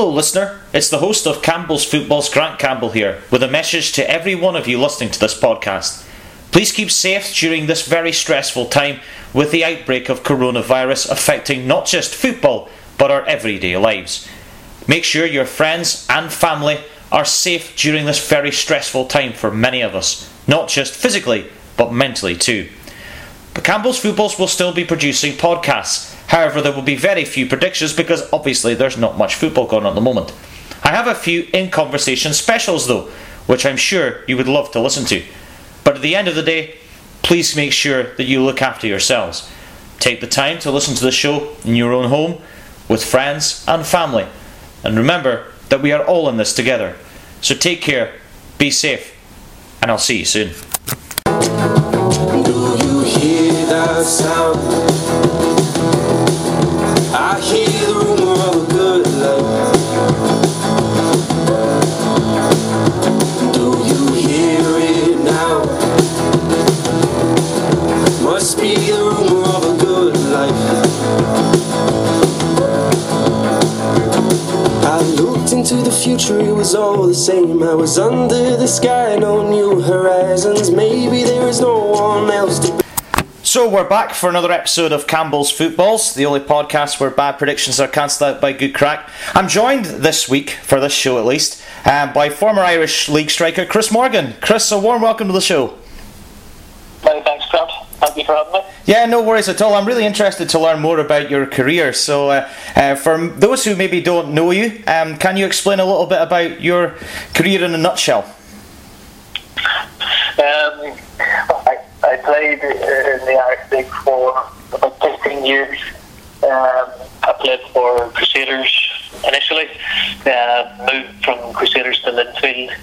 Hello, listener. It's the host of Campbell's Football's Grant Campbell here, with a message to every one of you listening to this podcast. Please keep safe during this very stressful time with the outbreak of coronavirus affecting not just football, but our everyday lives. Make sure your friends and family are safe during this very stressful time for many of us, not just physically, but mentally too. But Campbell's Footballs will still be producing podcasts. However, there will be very few predictions because obviously there's not much football going on at the moment. I have a few in conversation specials though, which I'm sure you would love to listen to. But at the end of the day, please make sure that you look after yourselves. Take the time to listen to the show in your own home, with friends and family. And remember that we are all in this together. So take care, be safe, and I'll see you soon. I hear the rumor of a good. Do you hear it now? Must be the rumor of a good life. I looked into the future, it was all the same. I was under the sky, no new horizons. Maybe there is no one else to. So we're back for another episode of Campbell's Footballs, the only podcast where bad predictions are cancelled out by good crack. I'm joined this week, for this show at least, um, by former Irish League striker Chris Morgan. Chris, a warm welcome to the show. Many thanks, Grant. Thank you for having me. Yeah, no worries at all. I'm really interested to learn more about your career. So, uh, uh, for those who maybe don't know you, um, can you explain a little bit about your career in a nutshell? Um, I, played in the League for about 15 years. Um, I played for Crusaders initially, uh, moved from Crusaders to Linfield,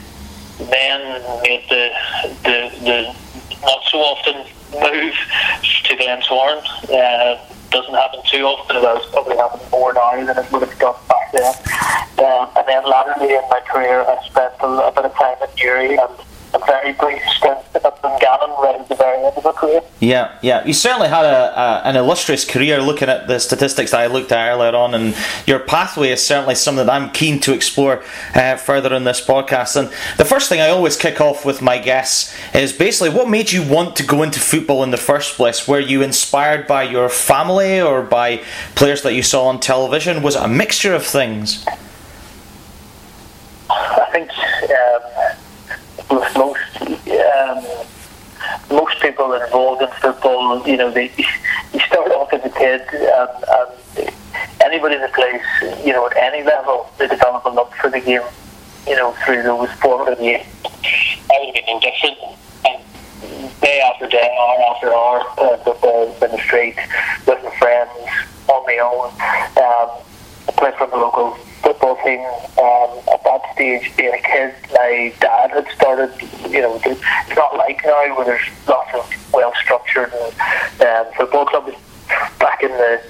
then made the, the, the not so often move to Glentoran. Uh, doesn't happen too often, although it's probably happening more now than it would have done back then. Um, and then latterly in my career, I spent a, a bit of time in Newry and a very brief stint at Dungannon right at the very end of my career. Yeah, yeah. You certainly had a, a, an illustrious career looking at the statistics that I looked at earlier on, and your pathway is certainly something that I'm keen to explore uh, further in this podcast. And the first thing I always kick off with my guests is basically what made you want to go into football in the first place? Were you inspired by your family or by players that you saw on television? Was it a mixture of things? I think um, with most um, most people involved in football, you know, they you start off as a kid, and, and anybody that plays, you know, at any level, they develop a love for the game, you know, through those formative years. I would have been. And day after day, hour after hour, uh, football in the street with my friends, on my own. Um, I played for the local football team. Um, at that stage, being a kid, my dad had started. You know, it's not like now where there's lots of well structured um, football clubs. Back in the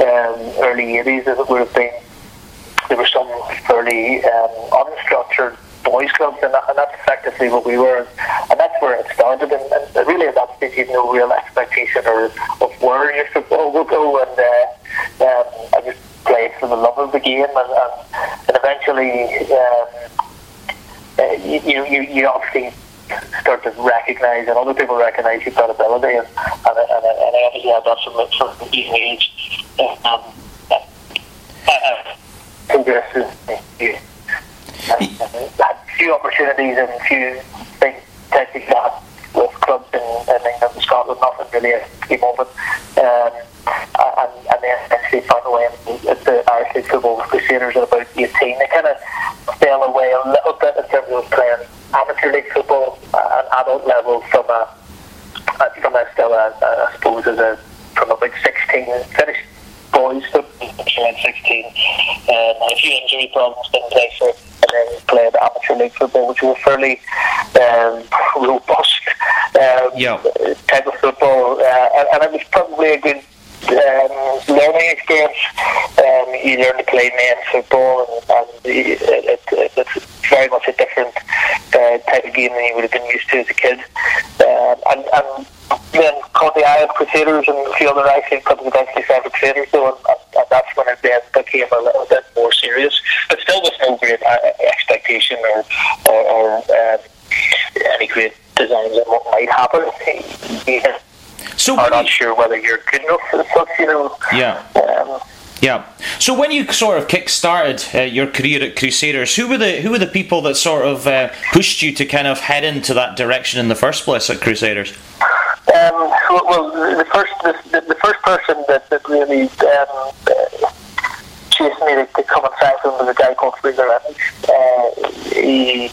um, early '80s, as it would have been, there were some fairly um, unstructured boys clubs, and, that, and that's effectively what we were, and that's where it started. And, and really, at that stage, you had no real expectation or of where your football would go, and uh, um, I just played for the love of the game, and, and, and eventually, um, uh, you, you, you obviously start to recognise, and other people recognise you've got ability, and, and, and, and I obviously had that from, from a young age. Um, I, I progressed had few opportunities and few things technically that with clubs in, in England and Scotland, nothing really came of it. Um, and, and then eventually found a way at the Irish League football with Crusaders at about 18. They kind of fell away a little bit in terms of playing amateur league football at an adult level from a, from a still, a, suppose, as a, about 16, finished boys football at 16. Um, had a few injury problems, didn't play for and then played amateur league football, which was fairly um, robust um, Yeah. type of football, uh, and, and it was probably a good um, learning experience. Um, you learn to play men's football, and, and it, it, it, it's very much a different uh, type of game than you would have been used to as a kid. Um, and, and then caught the eye of Crusaders and a few other Irish League clubs eventually signed for Crusaders, though, and, and that's when it then became a little bit more serious. But still, or, or, or um, any great designs on what might happen. Yeah. So I'm when not sure whether you're good enough for the such, you know. Yeah. Um, Yeah. So when you sort of kick-started uh, your career at Crusaders, who were the who were the people that sort of uh, pushed you to kind of head into that direction in the first place at Crusaders? Um, well, well, the first the, the first person that, that really um, uh, chased me to, to come and sign for him was a guy called Fraser Evans. Uh, he,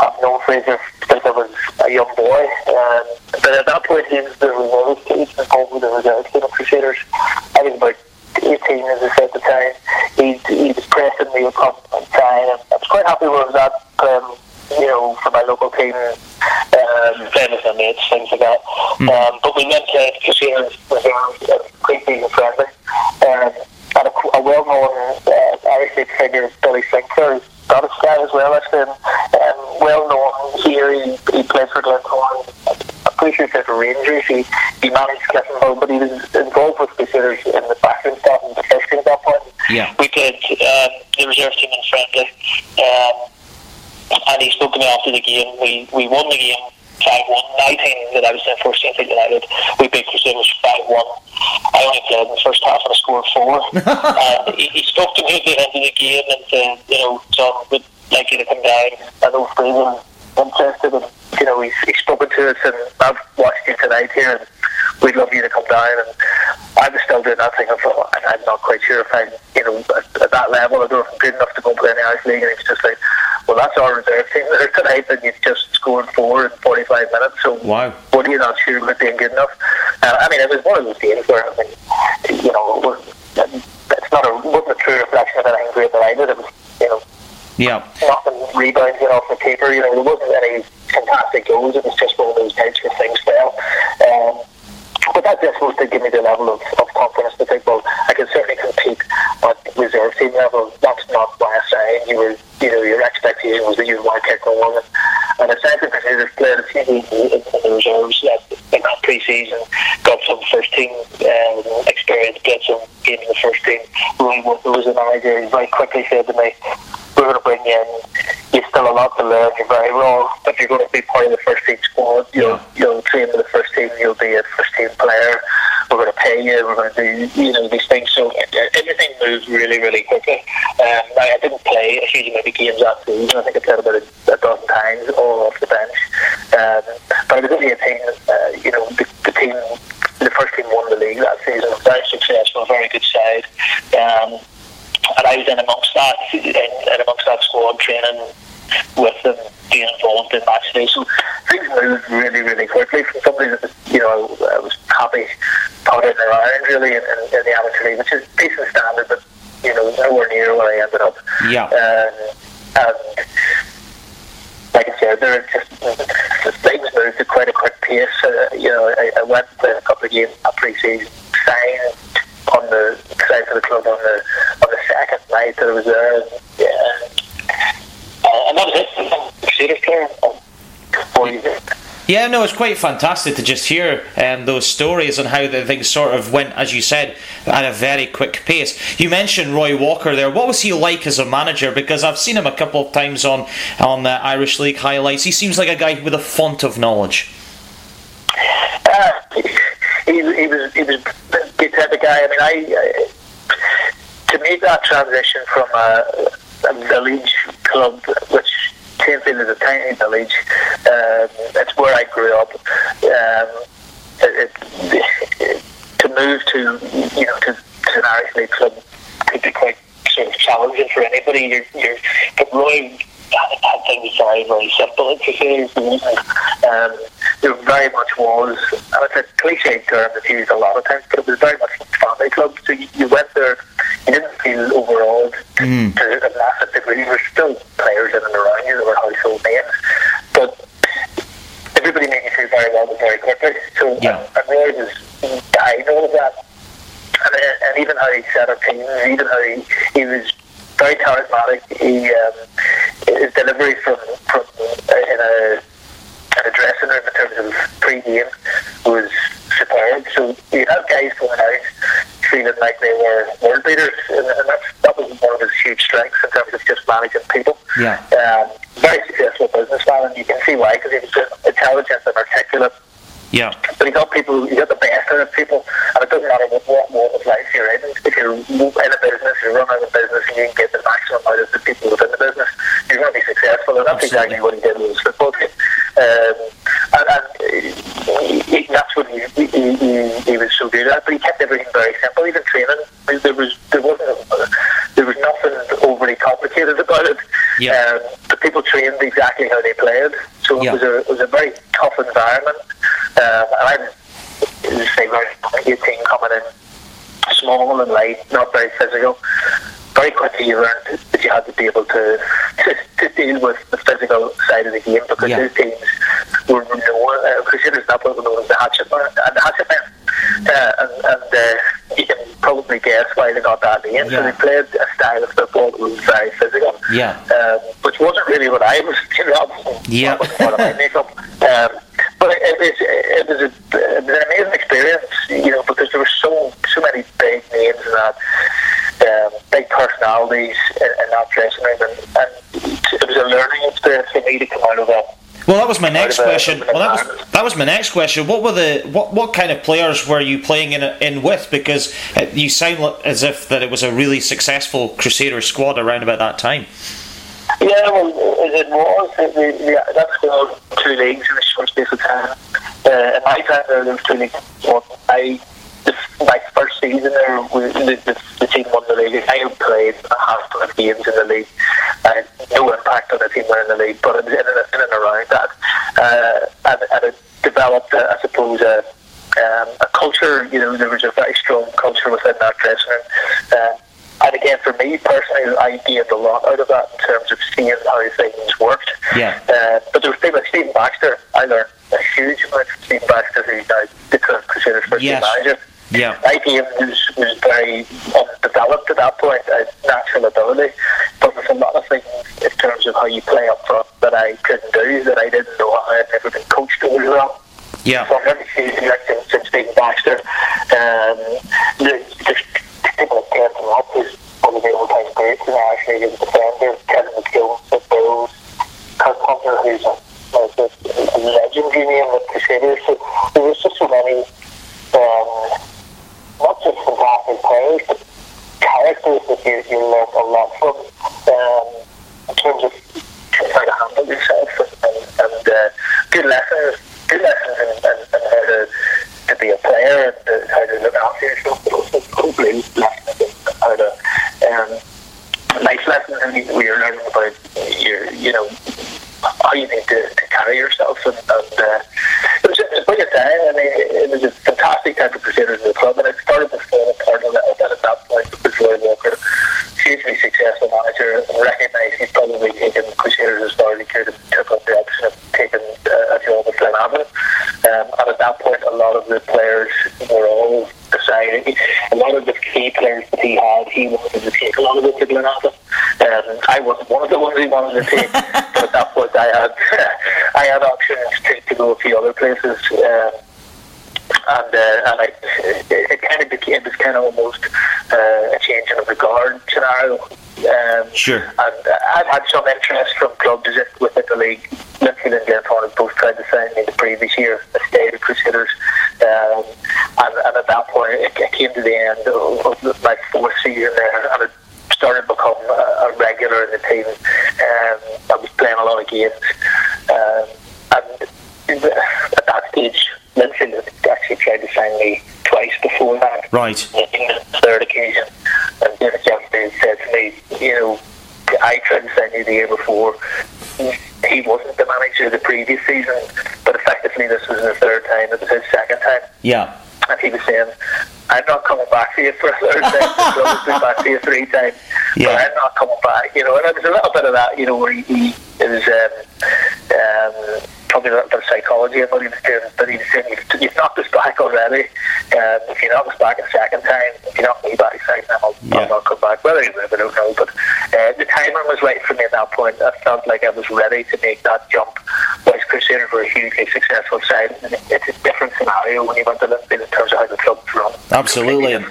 I've known Fraser since I was a young boy, um, but at that point he was the reserve team, involved with the reserve team of Crusaders. I was about 18 as I said at the time. He, he was pressing me to come and sign, and I was quite happy where I was at. Um, you know, for my local team, um, playing with my mates, things like that. Um, but we went to Crusaders Reserve, quite being friendly. Um, and a, a well-known uh, Irish league figure, Billy Sinclair, Scottish guy as well, actually, and um, well-known here. He, he played for Glentoran. I'm pretty sure he played for Rangers. He, he managed Cliftonville, but he was involved with Crusaders in the backroom staff and the first at that point. Yeah. We played um, the reserve team in friendly. Um, and he spoke to me after the game. We we won the game five one. My team that I was in first team United, we beat Crusaders five one. I only played in the first half and I scored four. and he, he spoke to me at the end of the game and said, you know, John would like you to come down. I know Fraser interested and you know, he's, he's spoken to us and I've watched you tonight here and we'd love you to come down and I was still doing that thing of oh, I'm not quite sure if I'm you know at, at that level I don't know if I'm good enough to go and play in the Irish League and he was just like well that's our reserve team there tonight and you've just scored four in 45 minutes so Wow. what are you not sure about being good enough uh, I mean it was one of those games where I mean you know it was, it's not a wasn't a true reflection of anything great that I did it was you know Yeah. nothing rebounding off the paper. You know, there wasn't any fantastic goals. It was just one of those nights where things fell. Um, but that just supposed to give me the level of, of confidence to think, well, I can certainly compete at reserve team level. That's not why I signed. You were, you know, your expectation was that want to kick on. And, and aside from Crusaders played a few in, the reserves in that pre-season, got some first team um, experience, played some games in the first team. Roy Walker was the manager. He very quickly said to me, we're going to bring you in. You've still a lot to learn. You're very raw, but you're going to be part of the first team squad. You'll Yeah. you'll train with the first team. You'll be a first team player. We're going to pay you. We're going to do you know these things. So everything moves really really quickly. Um, now, I didn't play a huge amount of games that season. I think I played about a, a dozen times, all off the bench. Um, but it was only a team. Uh, you know, the, the team, the first team won the league that season. Very successful, very good side. Um, I was in amongst that, in, amongst that squad training with them, being involved in match day. So things moved really, really quickly from somebody that was, you know, I was happy potting around really in, in, in the amateur league, which is decent standard, but you know, nowhere near where I ended up. Yeah. Um, and like I said, there are just the things moved at quite a quick pace. Uh, you know, I, I went to a couple of games at pre-season, signed on the side for the club on the on the second night that I was there. And, yeah, uh, and that was it. Crusaders player. Four years. Yeah, no, it's quite fantastic to just hear um, those stories and how the things sort of went, as you said, at a very quick pace. You mentioned Roy Walker there. What was he like as a manager? Because I've seen him a couple of times on on the Irish League highlights. He seems like a guy with a font of knowledge. Uh, he, he was he was a good type of guy. I mean, I, I to make that transition from a, a village club, which Tainfield is a tiny village, um, where I grew up. Um, it, it, to move to you know to, to an Irish League club could be quite sort of challenging for anybody. You're, you're but Roy had things very very simple. It's um, there very much was, and it's a cliche term that's used a lot of times, but it was very much a family club. So you, you went there, you didn't feel overawed to a massive degree. There were still players in and around you that were household names, but everybody made you feel very welcome very quickly. So Yeah. and Roy was died all of that. And, and even how he set up teams, even how he, he was very charismatic. He um, his delivery from from uh, in a in a dressing room in terms of pre-game was superb. So you had guys going out feeling like they were world beaters, and, and that's, that was one of his huge strengths in terms of just managing people. Yeah. Um, very successful businessman, and you can see why because he was intelligent and articulate. Yeah. But he got people, he got the best out of people, and it doesn't matter what, what walk of life you're in. If you're in a business, you run out of business, and you can get the maximum out of the people within the business, you're going to be successful. And that's Absolutely. exactly what he did with his football team. Um, and, and he, he, that's what he, he, he, he was so good at. But he kept everything very simple. Even training, there was there wasn't there was nothing overly complicated about it. Yeah. Um, the people trained exactly how they played, so Yeah. it was a it was a very tough environment. Um, and I would say very team coming in small and light, not very physical. Very quickly you learned that you had to be able to to, to deal with the physical side of the game because Yeah. these teams were known, uh, Crusaders that were known as the hatchet man, and the hatchet men. Uh, and and uh, you can probably guess why they got that name. So they played a style of football that was very physical Yeah. um, which wasn't really what I was, you know, Yeah. part of my makeup. Um, but it, was, it, was a, it was an amazing experience, you know, because there were so so many big names and that, um, big personalities in, in that dressing room, and, and it was a learning experience for me to come out of that. Well, that was my next question. Well, that was that was my next question. What were the what what kind of players were you playing in in with? Because uh, you sound as if that it was a really successful Crusader squad around about that time. Yeah, well, as it was, the, the, the, that's scored two leagues in a short space of time. Uh, in my time there, was two leagues. I, the, my first season there, we, the, the, the team won the league. I played a handful of games in the league. I had no impact on the team winning the league, but it was in and, in and around that. Uh, and, and it developed, uh, I suppose, a, um, a culture, you know, there was a very strong culture within that dressing room. Uh, and again, for me personally, I gained a lot out of that in terms of seeing how things worked. Yeah. Uh, but there was people like Stephen Baxter. I learned a huge amount from Stephen Baxter, who's now the Crusaders first Yes. manager. Yeah. Game was, was very undeveloped at that point. I had natural ability, but there's a lot of things in terms of how you play up front that I couldn't do, that I didn't know how. I'd never been coached over well. Yeah. So season, like since, since Stephen Baxter, um, the, the people that came from up was one of the all-time greats in Irish League as a defender, Kevin McGill, at Bills, Kirk Hunter, who's a, a, a legendary name with Crusaders. So there was just so many, um, not just fantastic players, but characters that you, you learn a lot from um, in terms of how to handle yourself and, and uh, good lessons, good lessons in, in, in how to, to be a player and uh, how to look after yourself, but also hopefully lessons in how to um, life lessons and we are learning about your, you know, how you need to, to carry yourself and, and uh, it was a brilliant time. I mean, it, it was a fantastic time for Crusaders in the club and it started to fall apart a little bit at that point because Roy Walker, hugely successful manager, recognised he's probably taken Crusaders as far as he could and took up the option of taking uh, a job with Glenavon. Um, and at that point, a lot of the players were all deciding. A lot of the key players that he had, he wanted to take a lot of it to Glenavon. Um, I wasn't one ones he wanted to take, but at that point, I had I had options to, to go a few other places. Um, and uh, and I, it, it kind of became it was kind of almost uh, a change in the guard scenario. Um, Sure. And uh, I've had some interest from clubs within the league. Linfield and Glentoran have both tried to sign me the previous year, the state of Crusaders. Um, and, and at that point, it, it came to the end of, of my fourth season there, and it started to become a, a regular in the team. Um, I was playing a lot of games. Um, and at that stage, Linfield had actually tried to sign me twice before that Right. in the third occasion, and David Jeffrey said to me, you know, I tried to sign you the year before. He wasn't the manager the previous season, but effectively this was the third time. It was his second time, Yeah. and he was saying, "I'm not coming back to you for a third time. Has been back to you three times, Yeah. but I'm not coming back." You know, and it was a little bit of that, you know, where he, he it was. Um, um, Probably a little bit of psychology in what he was doing, but he was saying, You've, you've knocked us back already. Um, if you knock us back a second time, if you knock me back a second time, I'll, Yeah. I'll not come back. Whether he will, I don't know. But uh, the timing was right for me at that point. I felt like I was ready to make that jump. Whereas Crusaders were a hugely successful side. And it- it's a different scenario when you went to Linfield in terms of how the club's run. Absolutely. Um,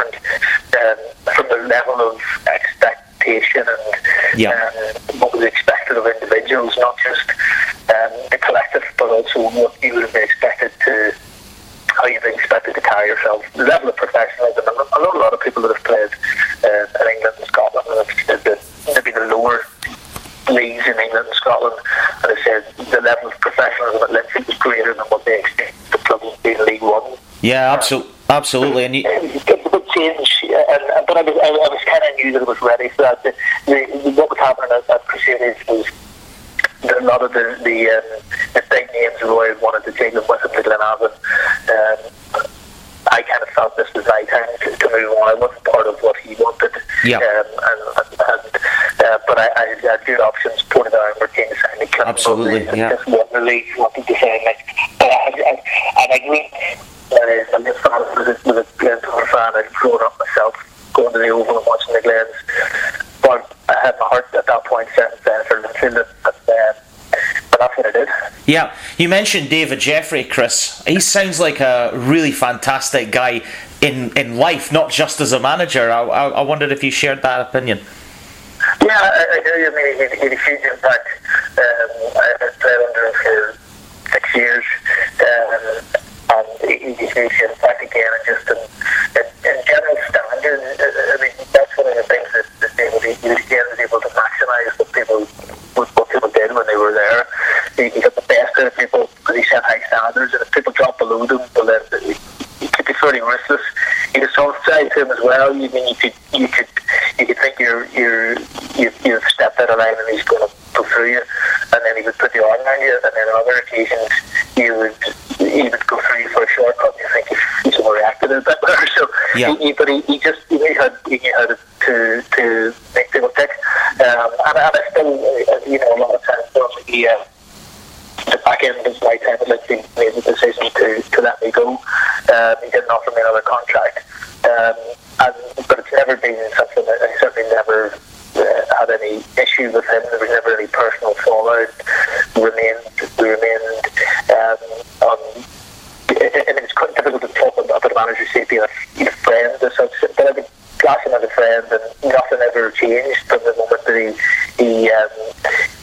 from the level of expectation and Yeah. um, what was expected of individuals, not just um, the collective, but also what you would have been expected to, how you'd been expected to carry yourself, the level of professionalism. I know a lot of people that have played uh, in England and Scotland, and have maybe the lower leagues in England and Scotland, and they said the level of professionalism at Linfield was greater than what they expected the club in League One. Yeah, absolutely, absolutely. And you, It's a big change, and, and, but I was, I, I was kind of knew that it was ready for that. The, the, what was happening at, at Crusaders was that a lot of the the, um, the big names Roy wanted to take them with him to Glenavon. Um, I kind of felt this was my time to, to move on. I wasn't part of what he wanted. Yeah. Um, and, and, and, uh, but I, I had good options. Portadown were keen to sign me. Clinton Absolutely, yeah. Just won the league, wanted to sign me. But I, I, and I agree. Uh, I'm just fan was a, was a Glentoran fan. I'd grown up myself, going to the Oval and watching the Glens. But I had my heart at that point set uh, for Linfield. And, uh, but that's what I did. Yeah, you mentioned David Jeffrey, Chris. He sounds like a really fantastic guy in in life, not just as a manager. I, I, I wondered if you shared that opinion. Yeah, I, I hear you. I mean, he, had a huge impact. Um, I, played under him for six years, um, and he, had a huge impact again. And just in, in, in general standard, I mean, that's one of the things that, that would, he was able to maximise what people what people did when they were there. He, he got the best out of people he set high standards, and if people dropped below them, well, then he, he could be fairly ruthless. He had a soft side to him as well. You mean you could you could you could think you're you're you, you've stepped out of line and he's going to go through you, and then he would put the arm around you, and then on other occasions you would he would go through you for a shortcut. You think he's overreacted a bit there. So, Yeah. he, he, but he, he just he knew how he knew how to to, to make people tick. Um, and, and I still uh, you know a lot of times he. Uh, the back end of my time at Linfield made the decision to, to let me go. Um, he didn't offer me another contract. Um, and, but it's never been something that I certainly never uh, had any issue with him. There was never any personal fallout. We remained, we remained um, on. It's quite difficult to talk about the manager say being a you know, friend as such, but I would class him as a friend, and nothing ever changed from the moment that he, he, um,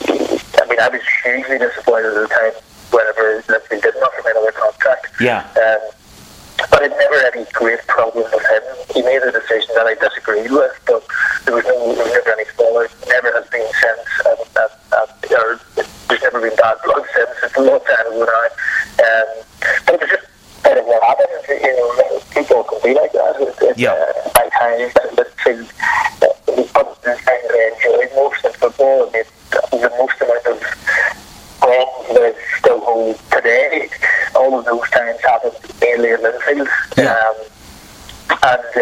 he I mean, I was hugely disappointed at the time whenever Liverpool didn't offer me another contract. Yeah. Um, but it never had any great problem with him. He made a decision that I disagreed with, but there was no, there was never any fallout. Never has been since, and, and, and, or there's never been bad blood since. It's a long time ago now. Um, but it was just part of what happens. You know, people can be like that. It's, it's, Yeah. Uh, by but things, uh, the pubs and things I enjoyed most in football, and it, the most amount of problems that I still hold today, all of those times happened mainly in Linfield. Yeah. Um, and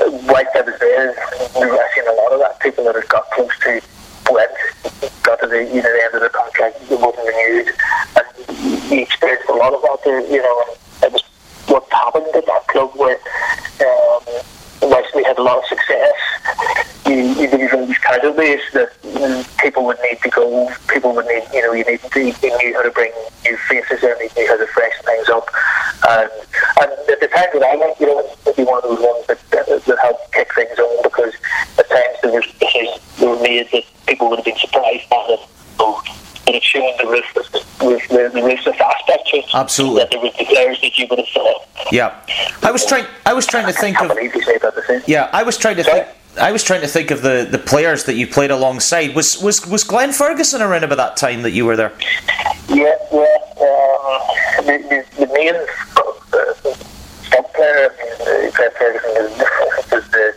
um, whilst I was there, I've seen a lot of that. People that had got close to went, got to the you know the end of their contract, it wasn't renewed, and he experienced a lot of that. There, you know, and it was what happened at that club where. Um, whilst we had a lot of success, you, you there was all these casualties that mm, people would need to go. People would need, you know, you need to, you knew how to bring new faces in, you knew how to freshen things up. And, and at the time that I went, you know, it'd be one of those ones that, that, that helped kick things on because at times there was decisions that were made that people would have been surprised by them. So, but it showed the ruthless, the, the ruthless aspect to it. Absolutely. That there was the players that you would have thought. Yeah. I was trying. I was trying to think of. you say that the same. Yeah, I was trying to think. I was trying to think of the, the players that you played alongside. Was was was Glenn Ferguson around about that time that you were there? Yeah, yeah. Um, the, the, the main uh, sub player, uh, Glenn Ferguson, was, was, the,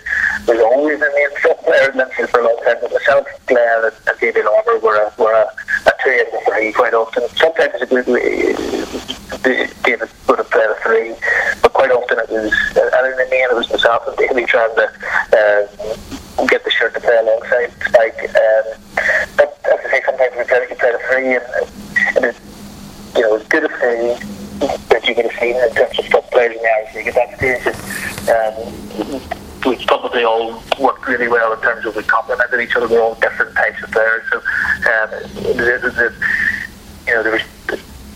was always the main sub player in Linfield for a long time. But myself, Glenn, and, and David Armour were a, were a, a two in the three quite often. Sometimes it would, uh, David would have played a three, but quite often it was, uh, and in the main it was myself and David trying to um, get the shirt to play alongside Spike. Um, but as I say, sometimes we played, we played a three, and, and it, you know, as good a thing that you could have seen in terms of top players in the Irish League at that stage. And, um, we probably all worked really well in terms of we complemented each other. We're all different types of players, so um, the, the, the, you know there was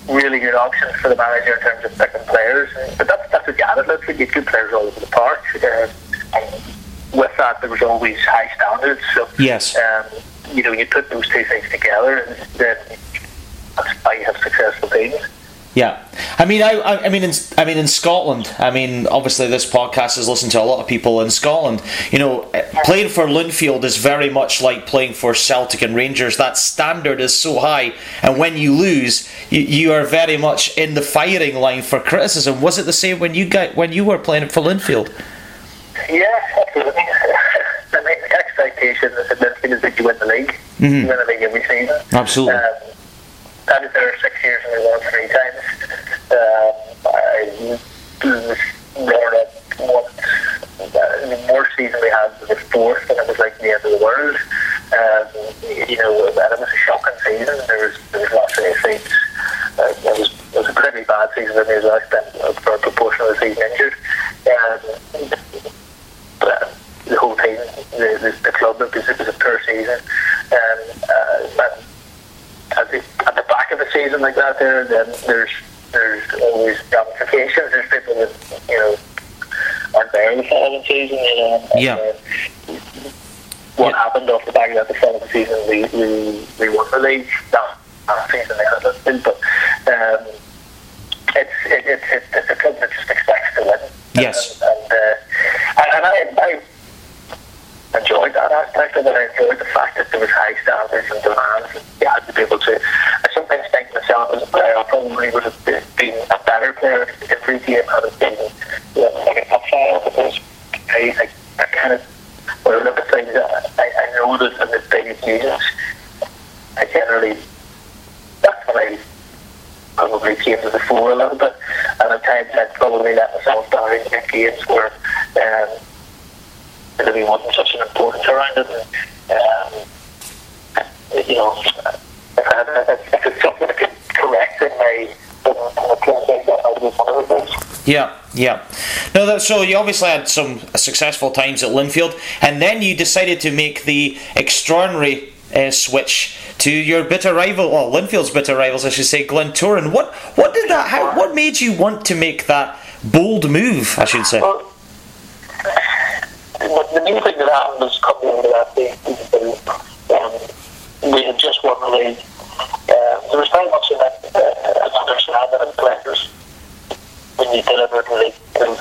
really good options for the manager in terms of picking players. But that's that's what you Linfield. You had good players all over the park. Uh, and with that, there was always high standards. So Yes. um, you know, you put those two things together, and then that's how you have successful teams. Yeah, I mean, I, I, I mean, in, I mean, in Scotland, I mean, obviously, this podcast is listened to a lot of people in Scotland. You know, eh, playing for Linfield is very much like playing for Celtic and Rangers. That standard is so high, and when you lose, you, you are very much in the firing line for criticism. Was it the same when you got when you were playing for Linfield? Yeah, absolutely. The expectation Linfield is that you win the league. You win the league every season. Absolutely. Um, I was there six years and we won three times. Um, I was there at once. Uh, the worst season we had was the fourth, and it was like the end of the world. Um, you know, and it was a shocking season. There was there was lots of defeats. Uh, it was it was a pretty bad season for me as well. I spent a proportion of the season injured. Um, but the whole team, the, the, the club, it was, it was a poor season. Um, uh, and the back of the season like that, there, then there's there's always ramifications. There's people that you know aren't there in the following season. You know, and, Yeah. uh, what Yeah. happened off the back of that the following season, we we, we won the league. That, that season they had it, but um, it's it, it, it, it's a club that just expects to win. Yes. and, and, uh, and, and I. I enjoyed that aspect of it. I enjoyed the fact that there was high standards and demands. And you had to be able to. I a I probably would have been, a better player if game had it been you know, like a five because I, I, I kind of when I look at things, I, I know in the big occasions, I generally that's when I probably came to the fore a little bit, and at times I'd probably let myself down in games where. Um, that there wasn't such an importance around it. And, um, you know, if I had could correct in my I would be one of the things. Yeah, yeah. No, that, so you obviously had some successful times at Linfield, and then you decided to make the extraordinary uh, switch to your bitter rival, well, Linfield's bitter rivals, I should say, Glentoran. What, what did that? How, what made you want to make that bold move? I should say. Well, the new thing that happened was coming into that day. Um, we had just won the league. Uh, there was very much an, uh, an understanding of players when you delivered the league. And,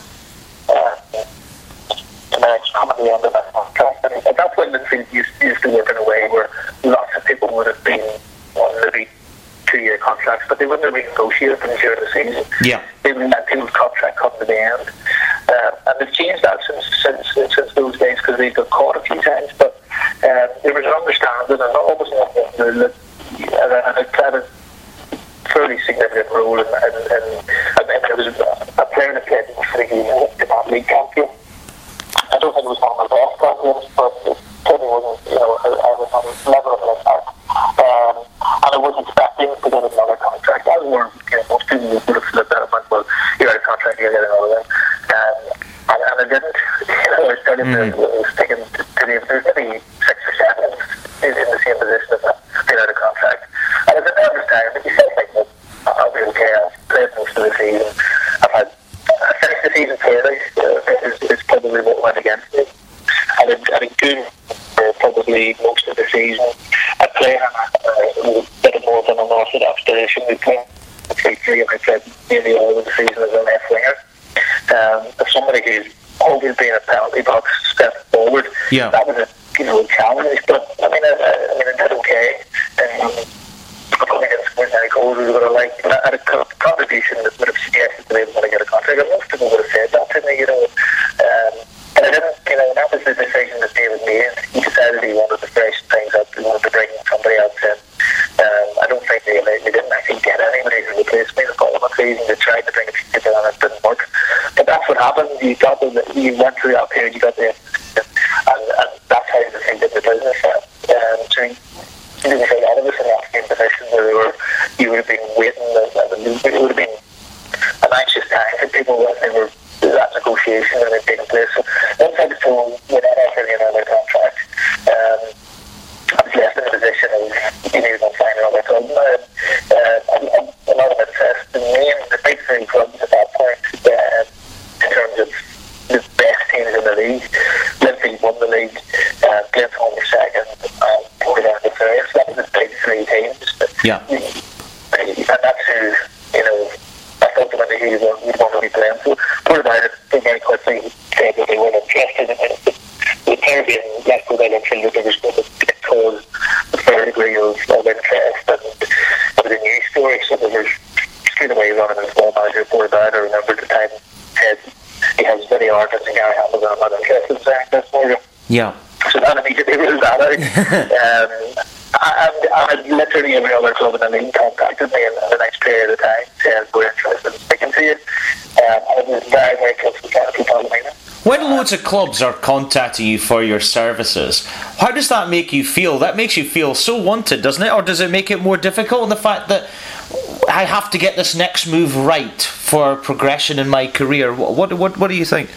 uh, and then it's coming the end of that contract. And at that point, Linfield used, used to work in a way where lots of people would have been on maybe two-year contracts, but they wouldn't have renegotiated them during the season Yeah. they would let people's contract come to the end. Uh, and they've changed that since since, since those days because they've got caught a few times. But um, there was an understanding and almost nothing that and I- and it played a fairly significant role in, in, in, and then there was a player that played for the game in league champion. I don't think it was one of the best champions, but it wasn't, you know, I, I was on the level of an. Um, and I wasn't expecting to get another contract. I was more, you know, most people would have looked at it and went, well, you're out of contract, you'll get another one. Um, and, and I didn't. You know, I started thinking to, to the, there's maybe six or seven in, in the same position as that, get out of contract. And I said, I understand, but you still think that I'll be okay, I've played most of the season. I've had, I finished the season fairly, uh, is, is probably what went against me. I had a, had a good uh, probably most of the season. I played on a, a bit more of an unorthodox position. We played 3 3 and I played nearly all of the season as a left winger. Um, as somebody who's always been a penalty box step forward, Yeah. that was a you know challenge. But I mean, I, I, I mean, I did okay. Um, I probably didn't score many goals as I would liked, but I had a co- contribution that would have suggested that I was going to get a contract. And most people would have said that to me, you know. Um, but I didn't, you know, that was the decision that David made. He decided he wanted to freshen things up. He wanted to bring somebody else in. Um, I don't think they, they didn't actually get anybody to replace me the following season. They tried to bring a few people in, it didn't work. But that's what happened. You got the, you went through that period, you got and that's who, you know, that's ultimately who you want, you want to be playing. for. we're about it. They're very quickly said that they were interested in it. The player being left without until field, there was going to a fair degree of, of interest and it a new story, so there was straight away running a small manager for that. I remember the time said he has very hard to think I have about interest in Zach this morning. Yeah. So that immediately rules that out. um, are literally every other club in the league contacted me in the next period of time saying we're interested in speaking to you. Um, I was very, very close to keep the. When loads of clubs are contacting you for your services, how does that make you feel? That makes you feel so wanted, doesn't it? Or does it make it more difficult in the fact that I have to get this next move right for progression in my career? What, what, what, what do you think?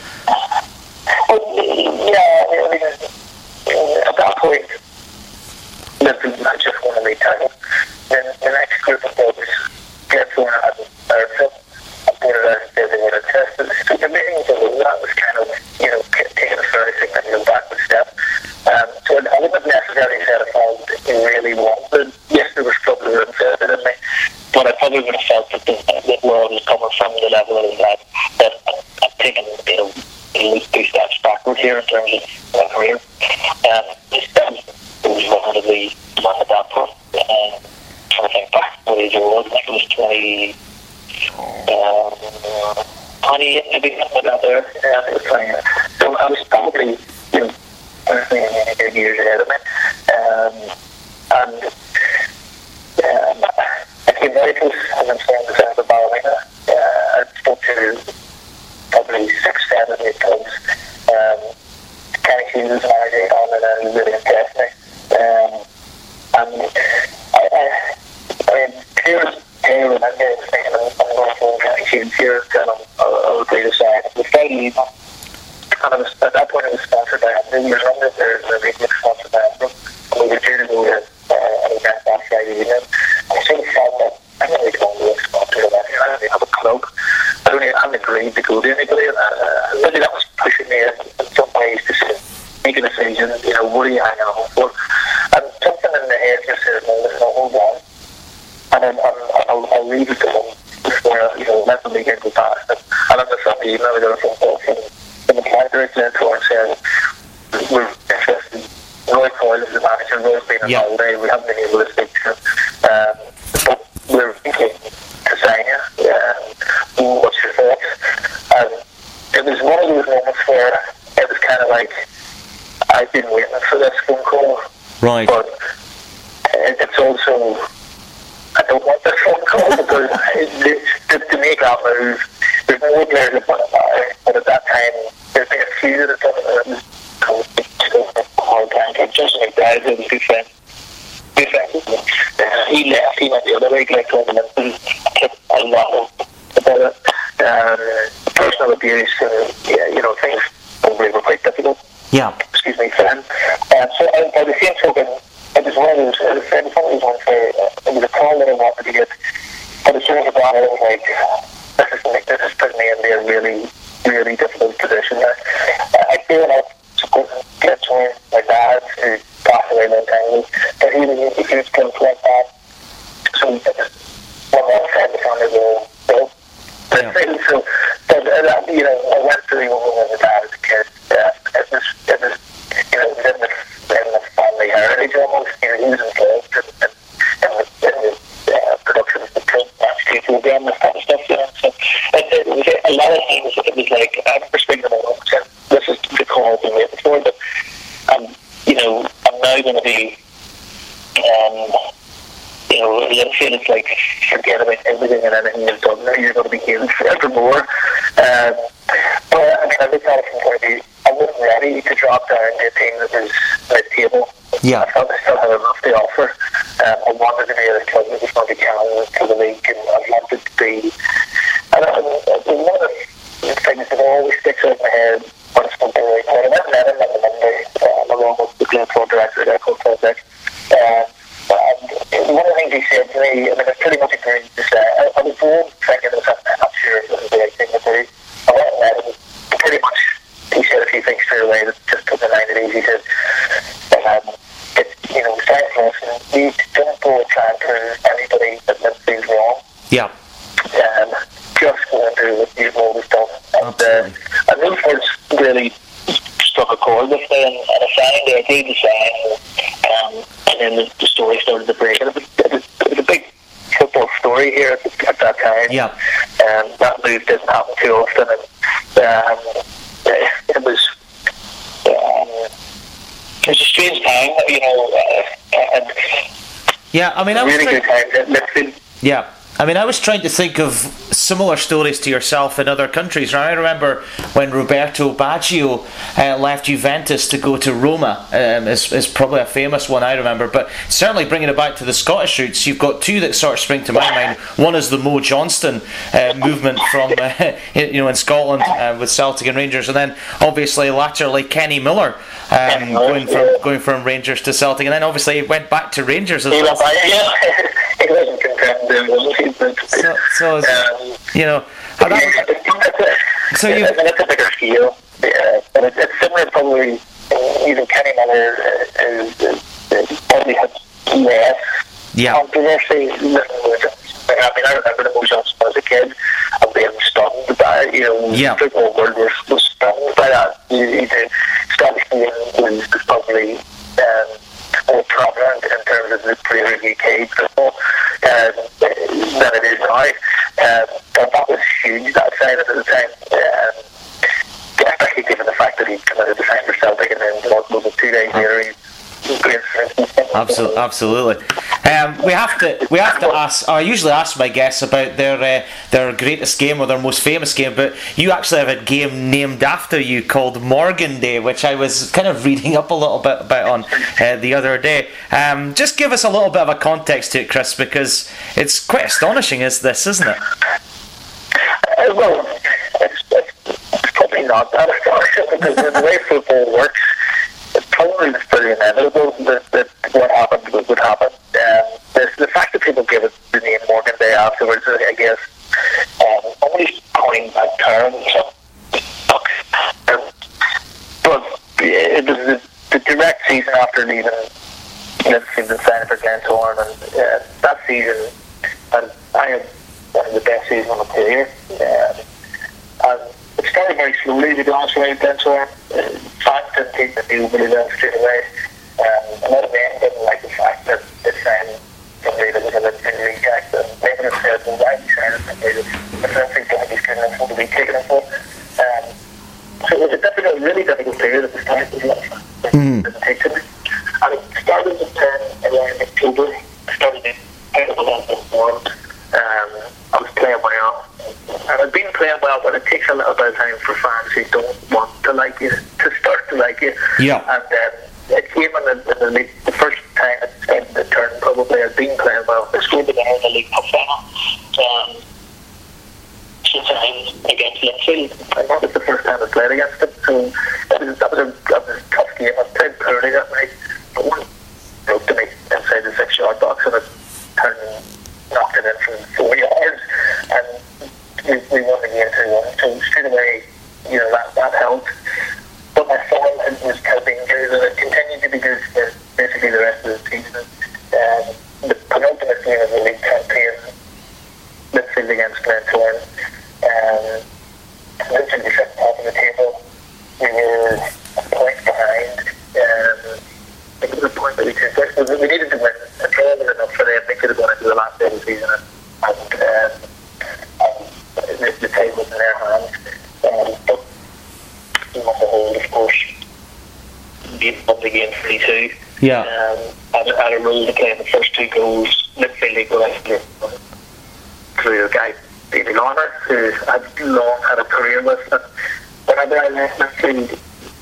was really interesting. Um, and I, I, I mean, Pierce, Taylor, and I'm getting thinking I'm going to here. really difficult position. I, I feel like get to my dad who passed away long time, but he was he was Yeah. Um, that move didn't happen too often, and um, it was. Um, it was a strange time, you know, uh, and Yeah, I mean, I was really good time. Yeah. I mean, I was trying to think of similar stories to yourself in other countries. Now, I remember when Roberto Baggio uh, left Juventus to go to Roma. Um, is, is probably a famous one I remember. But certainly bringing it back to the Scottish roots, you've got two that sort of spring to my mind. One is the Mo Johnston uh, movement from uh, you know in Scotland uh, with Celtic and Rangers, and then obviously latterly Kenny Miller um, going from going from Rangers to Celtic, and then obviously he went back to Rangers as well. went back, yeah. he wasn't content doing one season. but, So, so it's- um, you know, and that was- yeah, it's a- So I you- mean, it's a bigger scale, yeah, but it's, it's similar probably. uh, Even Kenny Miller uh, is, is, is probably has less Yeah. controversy. than I mean, I remember the Mo Johnston as a kid and being stunned by it. You know, Yeah. the football world was, was stunned by that. You, you know, Scottish was, was probably um, more prominent in terms of the premier UK football um, than it is now. Um, but that was huge, that of at the time. Um, especially given the fact that he committed to sign for Celtic and then what was it, two days later he Absolutely, absolutely. Um, we have to we have to ask. I usually ask my guests about their uh, their greatest game or their most famous game, but you actually have a game named after you called Morgan Day, which I was kind of reading up a little bit about on uh, the other day. Um, just give us a little bit of a context to it, Chris, because it's quite astonishing, is this, isn't it? Uh, well, it's, it's, probably not that astonishing because the way football works, probably was pretty inevitable that, that what happened would, would happen. Um, the, the fact that people give it the name Morgan Day afterwards, I guess, um, almost coined that term. So, um, but it was the, the direct season after leaving Liverpool and signing for Glentoran, and uh, that season, and I had one of the best seasons of my career. Um, and it started very slowly, to be honest with you, Glentoran. Uh, fans didn't take the deal really well straight away. Um, a lot of men didn't like the fact that they signed somebody that was a Liverpool reject, and they would have said, well, why are you signing somebody that's essentially going to be good enough to be taken in for? Um, so it was a difficult, really difficult period at the start. It was a lot of fun. It didn't take to me. And it started to turn around October. I started to out of a lot of form. Um, I was playing well. And I've been playing well, but it takes a little bit of time for fans who don't want to like you to start to like you. Yeah. And um, it came in the, in the, league, the first time it started to turn, probably I've been playing well. I scored the winner in the League Cup final. Um, since I against Linfield, and that was the first time I played against them. So that was, that was, a, that was a tough game. I played poorly that night, but one broke to me inside the six yard box and it turned knocked it in from four yards, and we, we won the game two one. So straight away, you know that that helped. But my form had- was kept being good, and it continued to be good for basically the rest of the season. Um, the penultimate game of the league campaign Linfield against Glentoran. Um, Linfield was at the top of the table. We were a point behind. Um, I think it was a point that we took. We, we was enough for them. They could have gone into the last day of the season and, and, um, and the, the table was in their hands. Um, but won the whole, of course. Beat won the game 3 2. Yeah. Um, had, a- had a role to play in the first two goals. Linfield equalised through a guy, David Lawler, who I'd long had a career with. And whenever I left Linfield,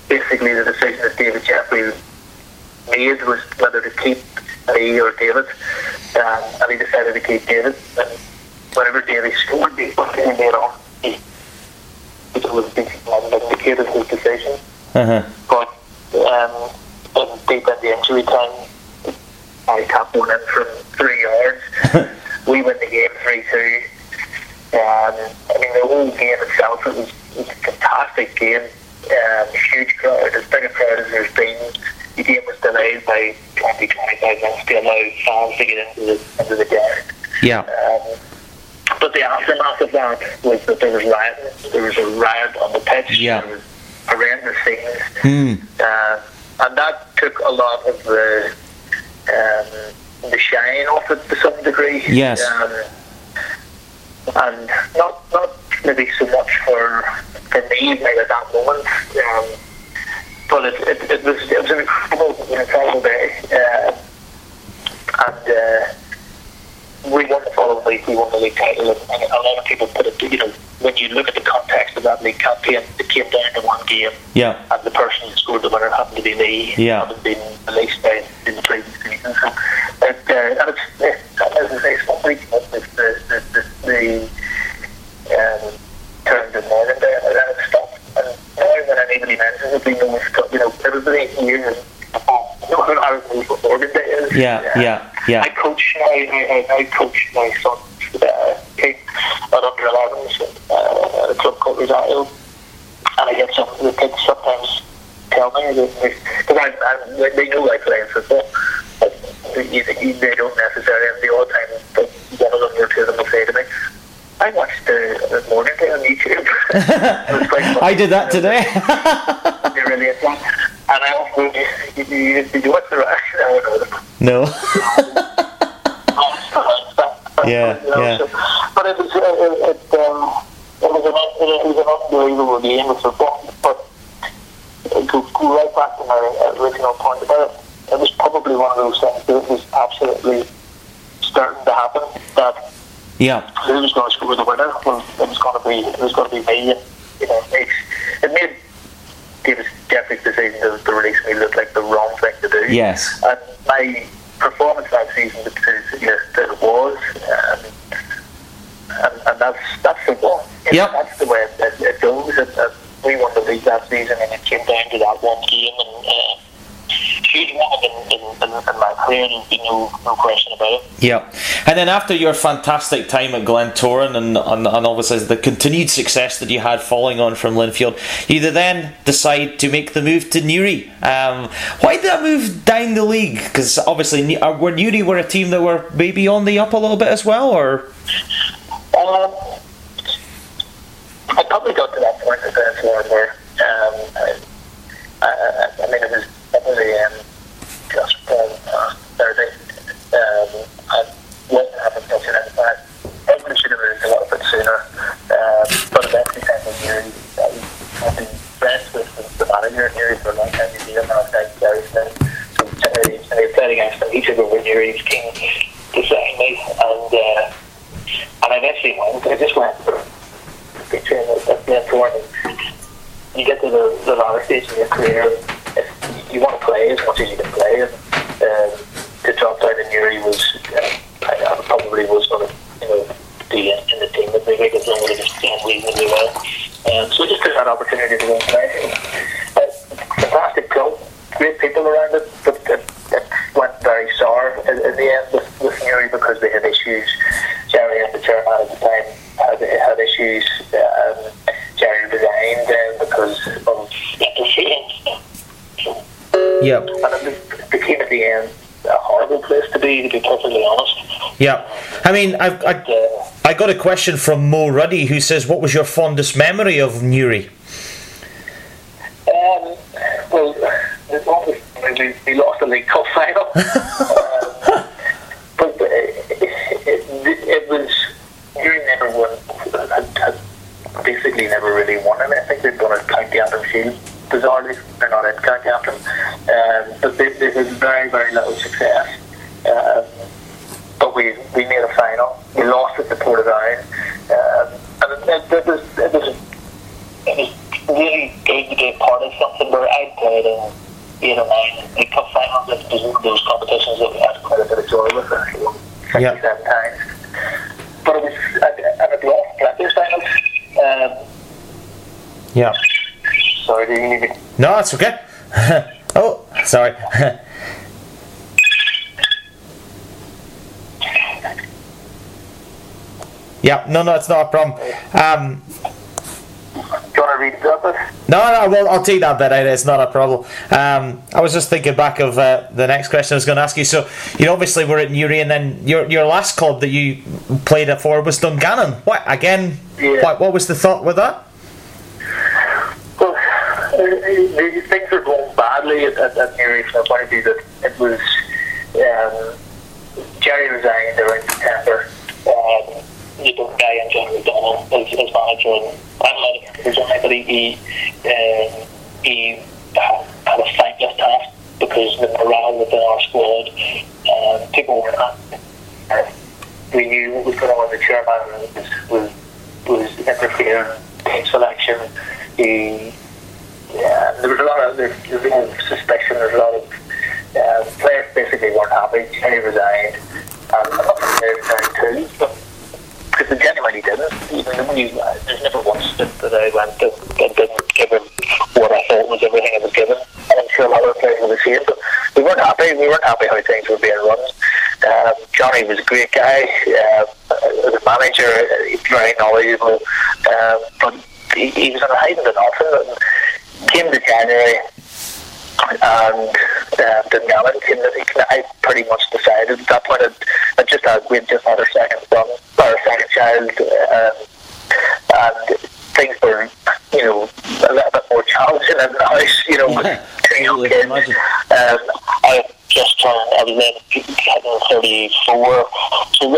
basically the decision that David Jeffrey made was whether to keep me or David. Um, and he decided to keep David. And whenever David scored, he he made on. He, it was indicated his decision. Uh-huh. But um, in deep in the injury time, I tapped one in from three yards. we win the game 3 2. Um, I mean, the whole game itself, it was, it was a fantastic game. Um, huge crowd, as big a crowd as there's been. The game was delayed by 20, 25 minutes to allow fans to get into the into the game. Yeah. Um, but the aftermath of that was that there was riot. There was a riot on the pitch. Yeah. There was horrendous scenes. Hmm. Uh, and that took a lot of the um, the shine off it to some degree. Yes. Um, and not not maybe so much for for me maybe at that moment. Um, but it, it, it was it was an incredible incredible day. Uh, and uh, we won the following week. We won the league title, and, a lot of people put it. You know, when you look at the context of that league campaign, it came down to one game, Yeah. and the person who scored the winner happened to be me. Yeah. having been released by in the previous season. So, it, uh, and it's, it's as I say, it's not really it's the the the, the um, turned to Morgan Day, and then it stopped. And now when anybody mentions it, we know it's got, you know everybody here. You know how Yeah, yeah, yeah. I coach. I, I, I coach my son's uh, team at under 11s uh, at a club called Rosario, and I get some the kids sometimes tell me because I, they know I play football. But you, you, they don't necessarily, and the odd time, but one of them or two of them will say to me, I watched the, the Morgan Day on YouTube. It was quite. I did that today. They really. And I also, you, you, you, you watch the rest? I don't know. No. Yeah, yeah. but it was, it, it, um, it, was an, it was an unbelievable game of football. But uh, to go right back to my original point about it, it was probably one of those things that was absolutely starting to happen. That Yeah. who was going to score the winner? Well, it was going to be it was going to be me. And, you know, it, it made David Jeffrey's decision to, to release me look like the wrong thing to do. Yes. And my performance that season would suggest that it was. Um, and, and that's that's football. You know, Yep. That's the way it, it, it goes. And, and we won the league that season, and it came down to that one game. And uh, huge moment in, in, in, in my career. There's no, no question about it. Yeah, and then after your fantastic time at Glentoran and, and, and obviously the continued success that you had following on from Linfield, you then decide to make the move to Newry. Um, why did that move down the league? Because obviously, uh, were Newry were a team that were maybe on the up a little bit as well, or Um, I probably got to that point at the floor where um, I, I, I mean it was probably um, just um, uh, Thursday. Um, I wasn't having such an impact. Everyone should have moved a little bit sooner. Um, but eventually, time of year, I've been friends with the, the manager here for a long time. New Zealand, last guy Gary Smith. So and they played against him. He took over Newry. He came to sign me, and. Uh, and I eventually went. I just went for picturing at and You get to the, the latter stage in your career, if you want to play as much as you can play. And um, to drop down to Newry was, uh, I, I probably was going to, you know, be in, in the team with me as long as it was playing reasonably well. Um, so I just took that opportunity to go and yeah. I mean, I've, I I got a question from Mo Ruddy who says, "What was your fondest memory of Newry?" Um, well, the one was we, we lost the League Cup final. um, but it, it, it, it was, Newry never won, had, had basically never really won anything. They'd won a County Antrim Shield, bizarrely. They're not in County Antrim. Um, but they, they had very, very little success. Um, but we, we made a final. We lost it to Portadown. Um, and it, it, was, it was it was really be part of something where I played in eight or nine League Cup finals. Was one of those competitions that we had quite a bit of joy with. Actually, won Yeah. 57 times. But it was, and I've lost plenty of finals. Um, Yeah. sorry, do you need me? No, that's okay. oh, sorry. yeah, no, no, it's not a problem. Um, Do you want to read No, no, well, I'll take that bit out. It's not a problem. Um, I was just thinking back of uh, the next question I was going to ask you. So, you know, obviously we're at Newry, and then your your last club that you played at for was Dungannon. What again? Yeah. What, what was the thought with that? Well, uh, things were going badly at, at, at Newry from the point of view that it was um, Gerry resigned around September. Um, you don't guy in John McDonnell as, as manager and I'm not a manager but he he, um, he had, a thankless task because the morale within our squad um, people were not uh, we knew what was going on the chairman was was, was interfering team selection. He yeah, there was a lot of there, there was a lot of suspicion there was a lot of uh, players basically weren't happy. Kenny resigned. And I'm not resigned too because they genuinely didn't. Even there's never once that, that I went and, and didn't give him what I thought was everything it was given. And I'm sure a lot other players were the same, but we weren't happy. We weren't happy how things were being run. Um, Johnny was a great guy. Uh, manager, very knowledgeable, um, but he, he was on a hiding to nothing. And came to January, and came to, I pretty much decided at that point. I'd, I just had we just had our second son, our second child, um, and things were you know a little bit more challenging in the house. You know, yeah, two young kids. Um, I just turned. I was then hitting thirty four, so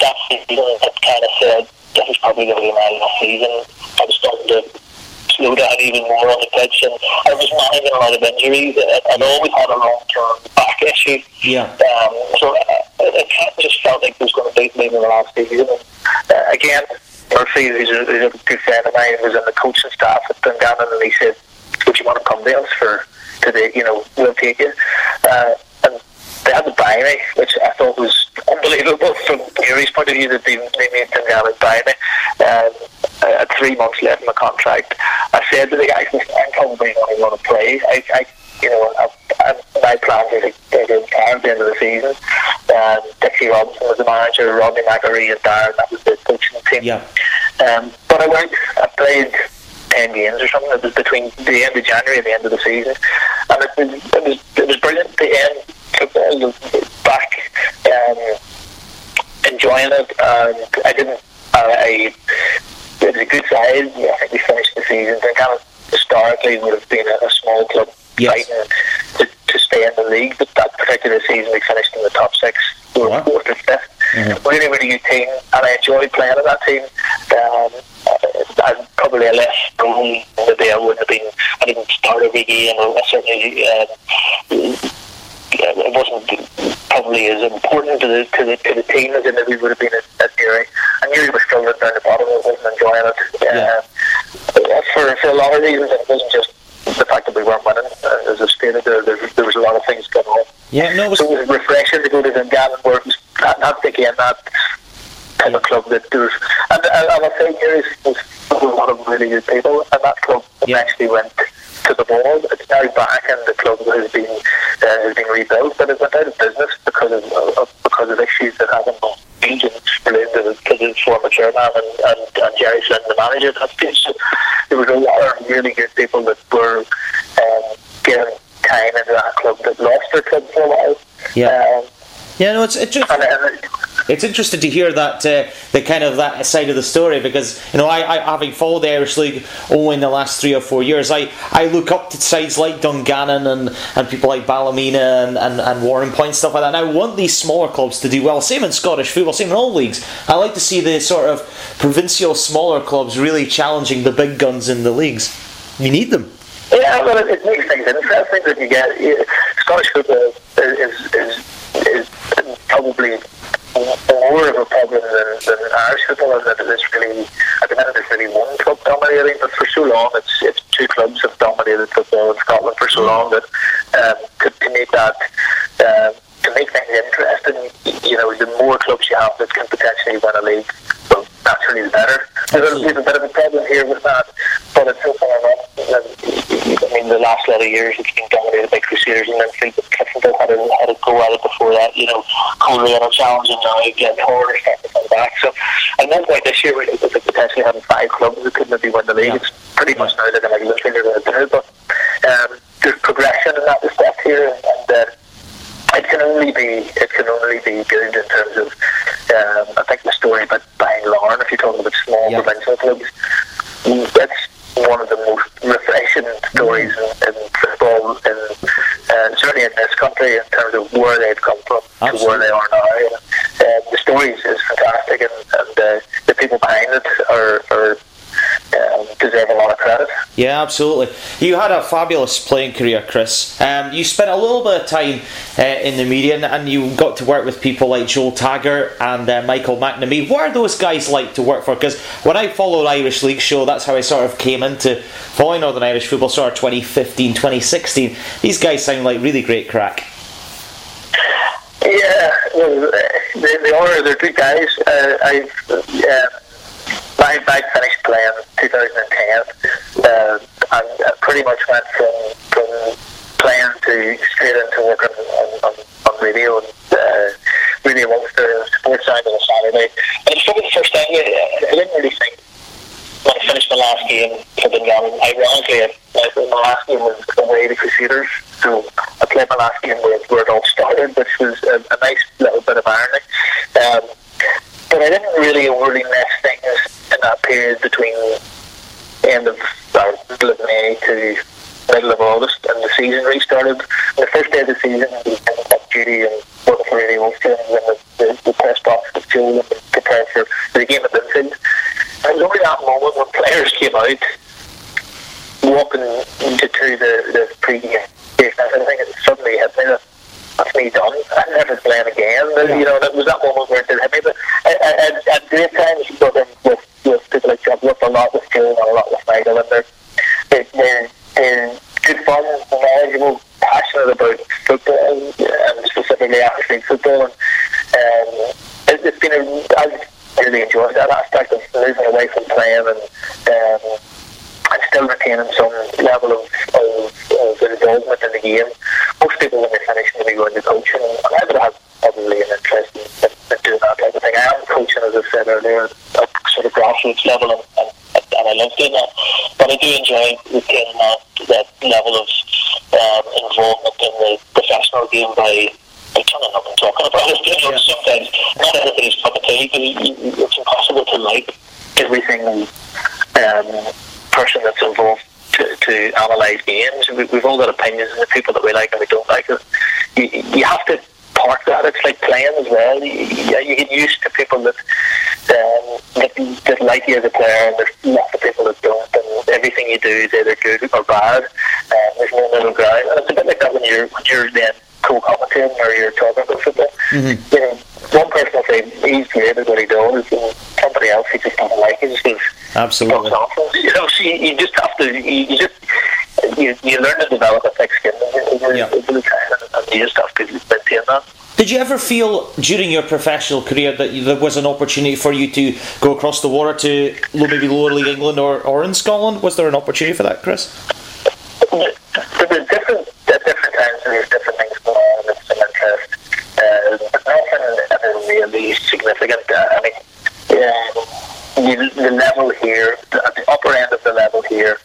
that season it kind of said this is probably going to be my last season. I was starting to slow down even more on the pitch, and I was managing a lot of injuries. I'd always had a long term back issue. Yeah. Um, so uh, it, it just felt like it was going to beat me in the last season. Uh, again, Murphy, who's a, who's a good friend of mine, was in the coaching staff at Dungannon, and he said, "Would you want to come to us for today? You know, we'll take you." Uh, they had to buy me, which I thought was unbelievable from Newry's point of view that they, they made Dungannon buy me. Um, uh, three months left in my contract. I said to the guys, I'm probably only going to play. I, I you know, I, I, my plans are to, retire at the end of the season. Um, Dixie Robinson was the manager, Rodney McAree and Darren, that was the coaching team. Yeah. Um, but I went, I played 10 games or something. It was between the end of January and the end of the season. And it was, it was, it was brilliant. The end back, um, enjoying it. And I didn't, I, it was a good side. I think we finished the season. They kind of historically would have been a, a small club yes. fighting to, to stay in the league, but that particular season we finished in the top six. We were fourth and 5th mm-hmm. Really, really good team, and I enjoyed playing in that team. Um, I probably a less strong maybe I wouldn't have been. I didn't start every game. I certainly. Uh, it probably as important to the to the, to the team as it maybe would have been at, at. I knew he was struggling down the bottom. I wasn't enjoying it. Yeah. Uh, for for a lot of reasons, it wasn't just the fact that we weren't winning. Uh, as I stated, there, there, there was a lot of things going on. Yeah, no, it was, so it was refreshing to go to Dungannon where it was not, not again that kind of club that there was. And, and, and I think there is was a lot of really good people, and that club yeah. eventually went to the wall. It's now back, and the club has been uh, has been rebuilt, but it went out of business because of, of because of issues that happened on agents related to the, former chairman and, and, and Gerry Flynn, the manager at that stage. So there was a lot of really good people that were um, getting time into that club that lost their club for a while. Yeah. Um, yeah, no, it's it's just, and, and it's interesting to hear that uh, the kind of that side of the story because you know I, I having followed the Irish League only in the last three or four years, I, I look up to sides like Dungannon and, and people like Ballymena and, and, and Warrenpoint stuff like that. And I want these smaller clubs to do well. Same in Scottish football, same in all leagues. I like to see the sort of provincial smaller clubs really challenging the big guns in the leagues. You need them. Yeah, well, it, it makes things interesting that you get. Scottish football is, is, is is probably more of a problem than, than Irish football and that it's really at the minute it's really one club dominating but for so long it's it's two clubs have dominated football in Scotland for so long that um, to, to make that um, to make things interesting. You know the more clubs you have that can potentially win a league naturally the better there's a, a bit of a problem here with that but it's so far enough I mean, the last lot of years it's been dominated by Crusaders and then Fleetwood Cliftonville had a, had a go at it before that. You know, Coleraine are challenging now, again, Horner starting to come back. So at one point this year we could potentially having five clubs that could maybe win the league. Yeah. It's pretty much now that they're like literally going to do it, but um, there's progression in that respect here, and uh, it can only be it can only be good in terms of um, I think the story about buying Lauren. If you're talking about provincial clubs, mm, that's one of the most refreshing stories in, in football, in, uh, certainly in this country, in terms of where they've come from to where they are now. And, uh, the story is is fantastic, and, and uh, the people behind it are, are um, deserve a lot of credit. Yeah, absolutely. You had a fabulous playing career, Chris. Um, you spent a little bit of time uh, in the media and, and you got to work with people like Joel Taggart and uh, Michael McNamee. What are those guys like to work for? Because when I followed Irish League Show, that's how I sort of came into following Northern Irish football, sort of 2015, 2016. These guys sound like really great crack. Yeah, well, they, they are. They're good guys. Uh, I've uh, I, I finished playing 2010, uh, and I pretty much went from from playing to straight into working on, on, on radio and uh, radio Ulster Sports Sound on a Saturday. And it's probably the first time I, I didn't really think when I finished my last game for Dungannon, ironically, my, my last game was away to Crusaders, so I played my last game where, where it all started, which was a, a nice little bit of irony. Um, but I didn't really overly miss things in that period between end of or middle of May to middle of August, and the season restarted. The first day of the season, I was up duty and working for Radio Ulster, and the, the, the press box was full and prepared for the game at Linfield. And it was only that moment when players came out, walking into the, the pre-game, I think it suddenly hit me that that's me done. I'm never playing again. You know, that was that moment where it did hit me. But at, at, at great times, working with, with people like John, worked a lot with Joe and a lot with Michael, and they're, they're, they're, they're good fun, knowledgeable, passionate about football, and, and specifically Irish League football. And um, it, it's been a, I've really enjoyed that aspect of moving away from playing and um, and still retaining some level of, of, of involvement in the game. Most people, when they finish, maybe go into coaching, and I would have probably an interest in, in, in doing that type of thing. I am coaching, as I said earlier, at sort of grassroots level, and, and, and I love doing that. But I do enjoy retaining that, that level of um, involvement in the professional game by by turning up and talking about it. You know, sometimes not everybody's cup of tea, but it's impossible to like everything um, person that's involved to, to analyse games. We, we've all got opinions and the people that we like and we don't like. It. You, you have to park that. It's like playing as well. You, you, you get used to people that, um, that that like you as a player, and there's lots of people that don't. And everything you do is either good or bad. Um, there's no middle ground. And it's a bit like that when you're when you're then co-commentating or you're talking about football. Mm-hmm. You know, one person will say he's great at what he does, and somebody else he just doesn't like it. Just goes, Absolutely. You know, so you, you just have to, you, you just, you, you learn to develop a thick skin over, Yeah. over the time, and, and you just have to maintain that. Did you ever feel during your professional career that you- there was an opportunity for you to go across the water to maybe lower league England or, or in Scotland? Was there an opportunity for that, Chris? There were different, at different times, there's different things going on, and it's some interest. Uh, nothing really significant. Uh, I mean, um, the, the level here, at the upper end of the level here,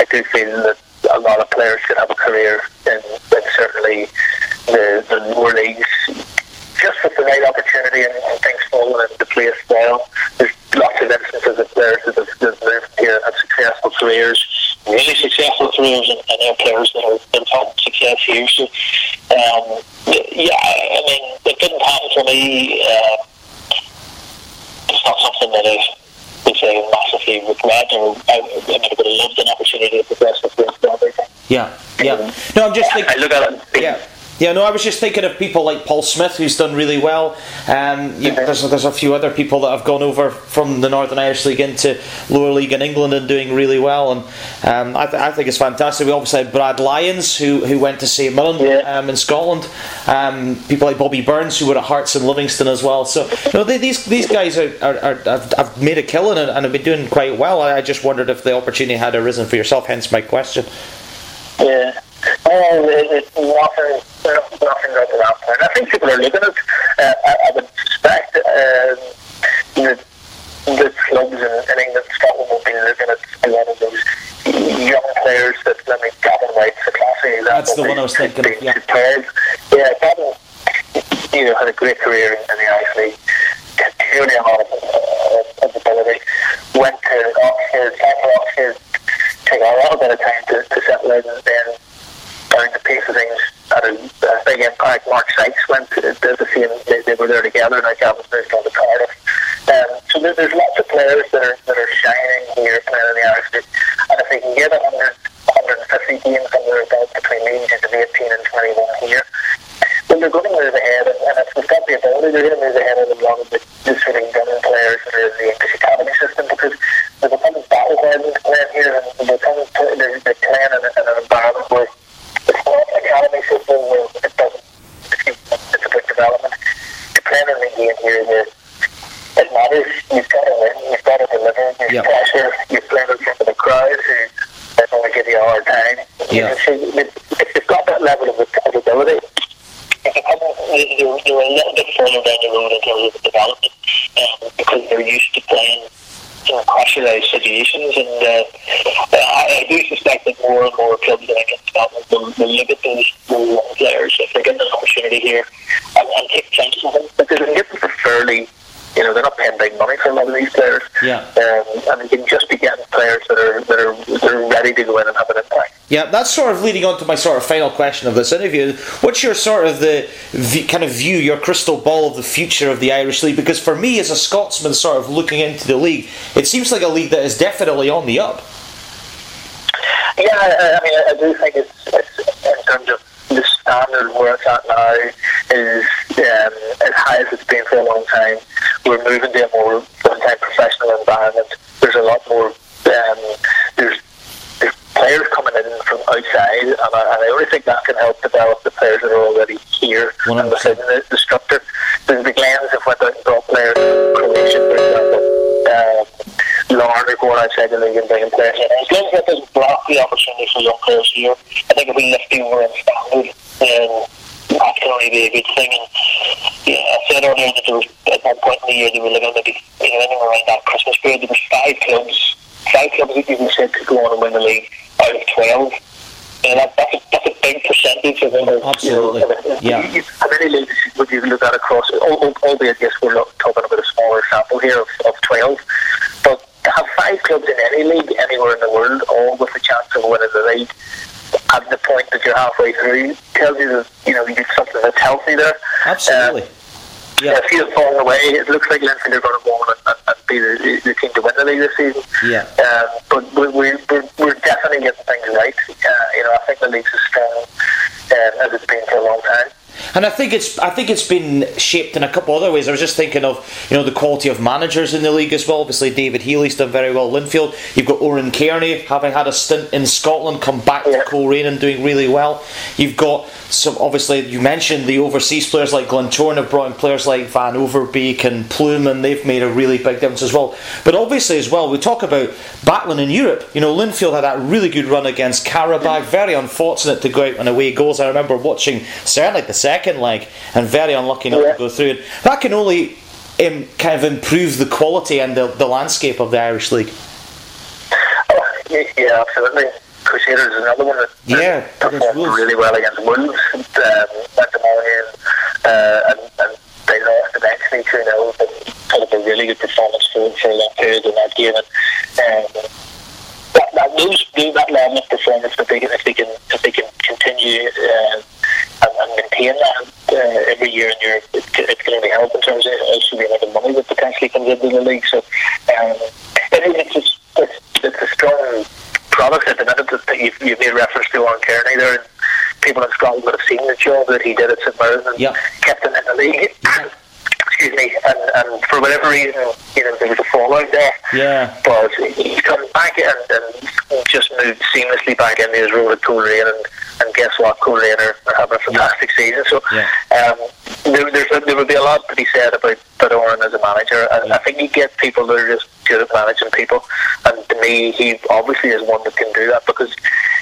I do feel that a lot of players could have a career in, in certainly the, the lower leagues. Right opportunity and, and things falling into place well. There's lots of instances of players that have, that have moved here and had successful careers, really successful careers, and, and there are players that have, that have had success here. So, um, yeah, I mean, it didn't happen for me. Uh, it's not something that I would say massively regret, or I, I mean, I would have loved an opportunity to progress with this. Yeah, yeah. No, I'm just I thinking. look at it. Yeah. Yeah, no, I was just thinking of people like Paul Smyth, who's done really well. Um, you, there's, there's a few other people that have gone over from the Northern Irish League into lower league in England and doing really well. And um, I, th- I think it's fantastic. We obviously had Brad Lyons, who, who went to St Mirren Yeah. um, in Scotland. Um, people like Bobby Burns, who were at Hearts and Livingston as well. So you know, they, these these guys are, are, are have, have made a killing and, and have been doing quite well. I, I just wondered if the opportunity had arisen for yourself. Hence my question. Yeah and it, it waters, uh, waters around point. I think people are looking at uh, I, I would suspect um, you know the clubs in, in England, Scotland will be looking at a lot of those young players that, I mean, Gavin Whyte's a classy. example. That's the one I was thinking of, yeah. Prepared. Yeah, Gavin, you know, had a great career in, the Irish League. Clearly uh, a lot of, of ability. Went to Oxford, after Oxford, took a lot of of time to, to settle in and then down the pace of things had a, a big impact. Mark Sykes went to the, the same, they, they were there together, I Gavin's moved on to Cardiff. Um, so there, there's lots of players that are that are shining here playing in the Irish League, and if they can get 100, 150 games under their belt between the ages of 18 and 21 here, then they're going to move ahead, and, and if they've got the ability, they're going to move ahead of a lot of the, the sort of players that are in the English academy system because they're becoming battle hardened playing here, and they're, becoming, they're, they're playing in, in an environment where not an academy system where it doesn't, development. In the game here where it matters. You've got to win. You've. You're playing in the crowd who are going to give you a hard time. Yeah. So if got that level of accountability, you're, you're a little bit further down the road in terms of development um, because they're used to playing in pressurised situations. And uh, I, I do suspect that more and more clubs in Scotland will, will look at those those players if they're given an opportunity here and, and take chances on them because they can get fairly. You know, they're not paying big money for a lot of these players. Yeah. Um, and they can just be getting players that are that are that are ready to go in and have an impact. yeah. That's sort of leading on to my sort of final question of this interview. What's your sort of the v- kind of view, your crystal ball of the future of the Irish league? Because for me, as a Scotsman, sort of looking into the league, it seems like a league that is definitely on the up. Yeah, I, I mean, I, I do think it's, it's in terms of the standard where it's at now is um, as high as it's been for a long time. We're moving to a more full-time professional environment. There's a lot more. Um, there's there's players coming in from outside, and I, and I really think that can help develop the players that are already here and 100%. within the, the structure. Outside the league and bringing players in. As long as that doesn't block the opportunity for young players here, I think if we lift the over in standard, then that can only be a good thing. And yeah, I said earlier that there was at one point in the year they were looking at maybe you know, and around that Christmas period there was five clubs, five clubs that even said could go on and win the league out of twelve. You know, that, that's, a, that's a big percentage of them. Absolutely. You know, Yeah. you- How many leagues would you look at across, al- al- albeit yes, we're lo- talking about a smaller sample here of, of 12, but to have five clubs in any league anywhere in the world, all with a chance of winning the league, at the point that you're halfway through, tells you that, you know, you get something that's healthy there. Absolutely. Um, Yeah. If you're falling away, it looks like Linfield are going to go on and, and, and be the, the team to win the league this season. Yeah. Um, but we, we, we're, we're definitely getting things right. Uh, you know, I think the league's as strong um, as it's been for a long time. And I think it's I think it's been shaped in a couple other ways. I was just thinking of you know the quality of managers in the league as well. Obviously, David Healy's done very well. Linfield, you've got Oran Kearney having had a stint in Scotland, come back to Coleraine and doing really well. You've got some obviously you mentioned the overseas players like Glentoran have brought in players like Van Overbeek and Plum, and they've made a really big difference as well. But obviously as well, we talk about battling in Europe. You know, Linfield had that really good run against Qarabağ. Very unfortunate to go out on away goals. I remember watching certainly the second leg, and very unlucky not Yeah. to go through. And that can only um, kind of improve the quality and the, the landscape of the Irish league. Oh, yeah, absolutely. Crusaders is another one that Yeah, that performed really well against Wolves. Um, went to Molineux, uh, and, and they lost eventually 2 0, but put up a really good performance for, for that period in that game. And, um, that, that those that level of performance if they can if they can if they can continue uh, and, and maintain that uh, every year in Europe, it, it's going to be help in terms of also the amount of money that potentially comes into the league. So um, it, it's just it's, it's a strong product at the minute that you've, you've made reference to Oran Kearney there. And people in Scotland would have seen the job that he did at St Mirren and Yeah. kept him in the league. Excuse me, and, and for whatever reason, you know, there was a fallout there Yeah. but he's come back and, and just moved seamlessly back into his role at Coleraine and, and guess what, Coleraine are, are having a fantastic season so Yeah. um, there, there's a, there would be a lot to be said about, about Oran as a manager I, I think you get people that are just good at managing people and to me he obviously is one that can do that because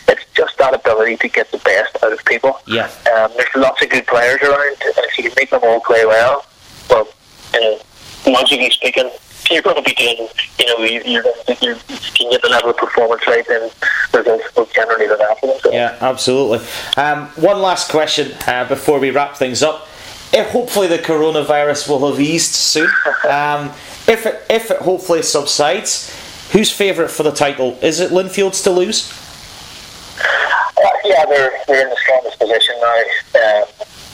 it's just that ability to get the best out of people Yeah. um, there's lots of good players around and if you can make them all play well well you know logically speaking you're going to be doing, you know, you, you're, you're, you get the level of performance right, then results will generally after them. So. Yeah, absolutely. Um, one last question uh, before we wrap things up. If hopefully the coronavirus will have eased soon, um, if it, if it hopefully subsides, who's favourite for the title? Is it Linfield's to lose? Uh, yeah, they're, they're in the strongest position now. Um,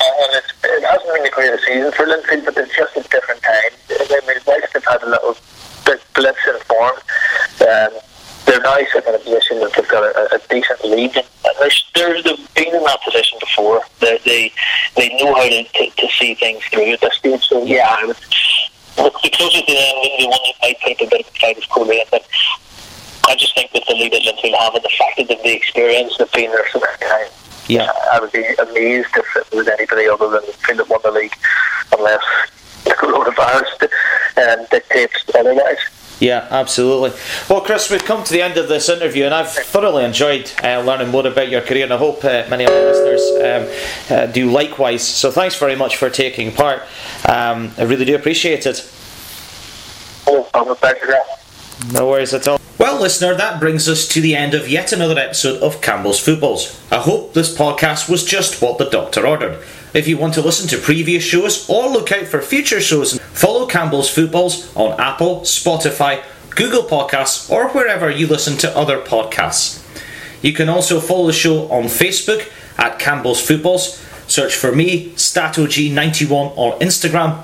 and it's, it hasn't been the greatest season for Linfield, but it's just a different time. I mean, whilst they've had a little bit blips in form, um, they're now sitting in a position that they've got a, a decent lead. And they're, they've been in that position before. They're, they they know how to, to, to see things through at this stage. So, yeah, I would, the closest to them, the one that might take a bit of a fight is Korea, but I just think with the lead that Linfield have and the fact that they've the experience, they've been there so many times, yeah. I would be amazed if it was anybody other than Philip won the league, unless the coronavirus um, dictates otherwise. Yeah, absolutely. Well, Chris, we've come to the end of this interview, and I've thoroughly enjoyed uh, learning more about your career, and I hope uh, many of our listeners um, uh, do likewise. So, thanks very much for taking part. Um, I really do appreciate it. Oh, I'm a pleasure. No worries at all. Well, listener, that brings us to the end of yet another episode of Campbell's Footballs. I hope this podcast was just what the doctor ordered. If you want to listen to previous shows or look out for future shows, follow Campbell's Footballs on Apple, Spotify, Google Podcasts, or wherever you listen to other podcasts. You can also follow the show on Facebook at Campbell's Footballs. Search for me, StatOG91 on Instagram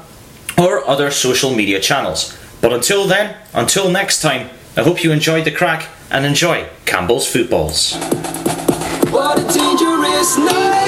or other social media channels. But until then, until next time, I hope you enjoyed the crack and enjoy Campbell's Footballs. What a dangerous night.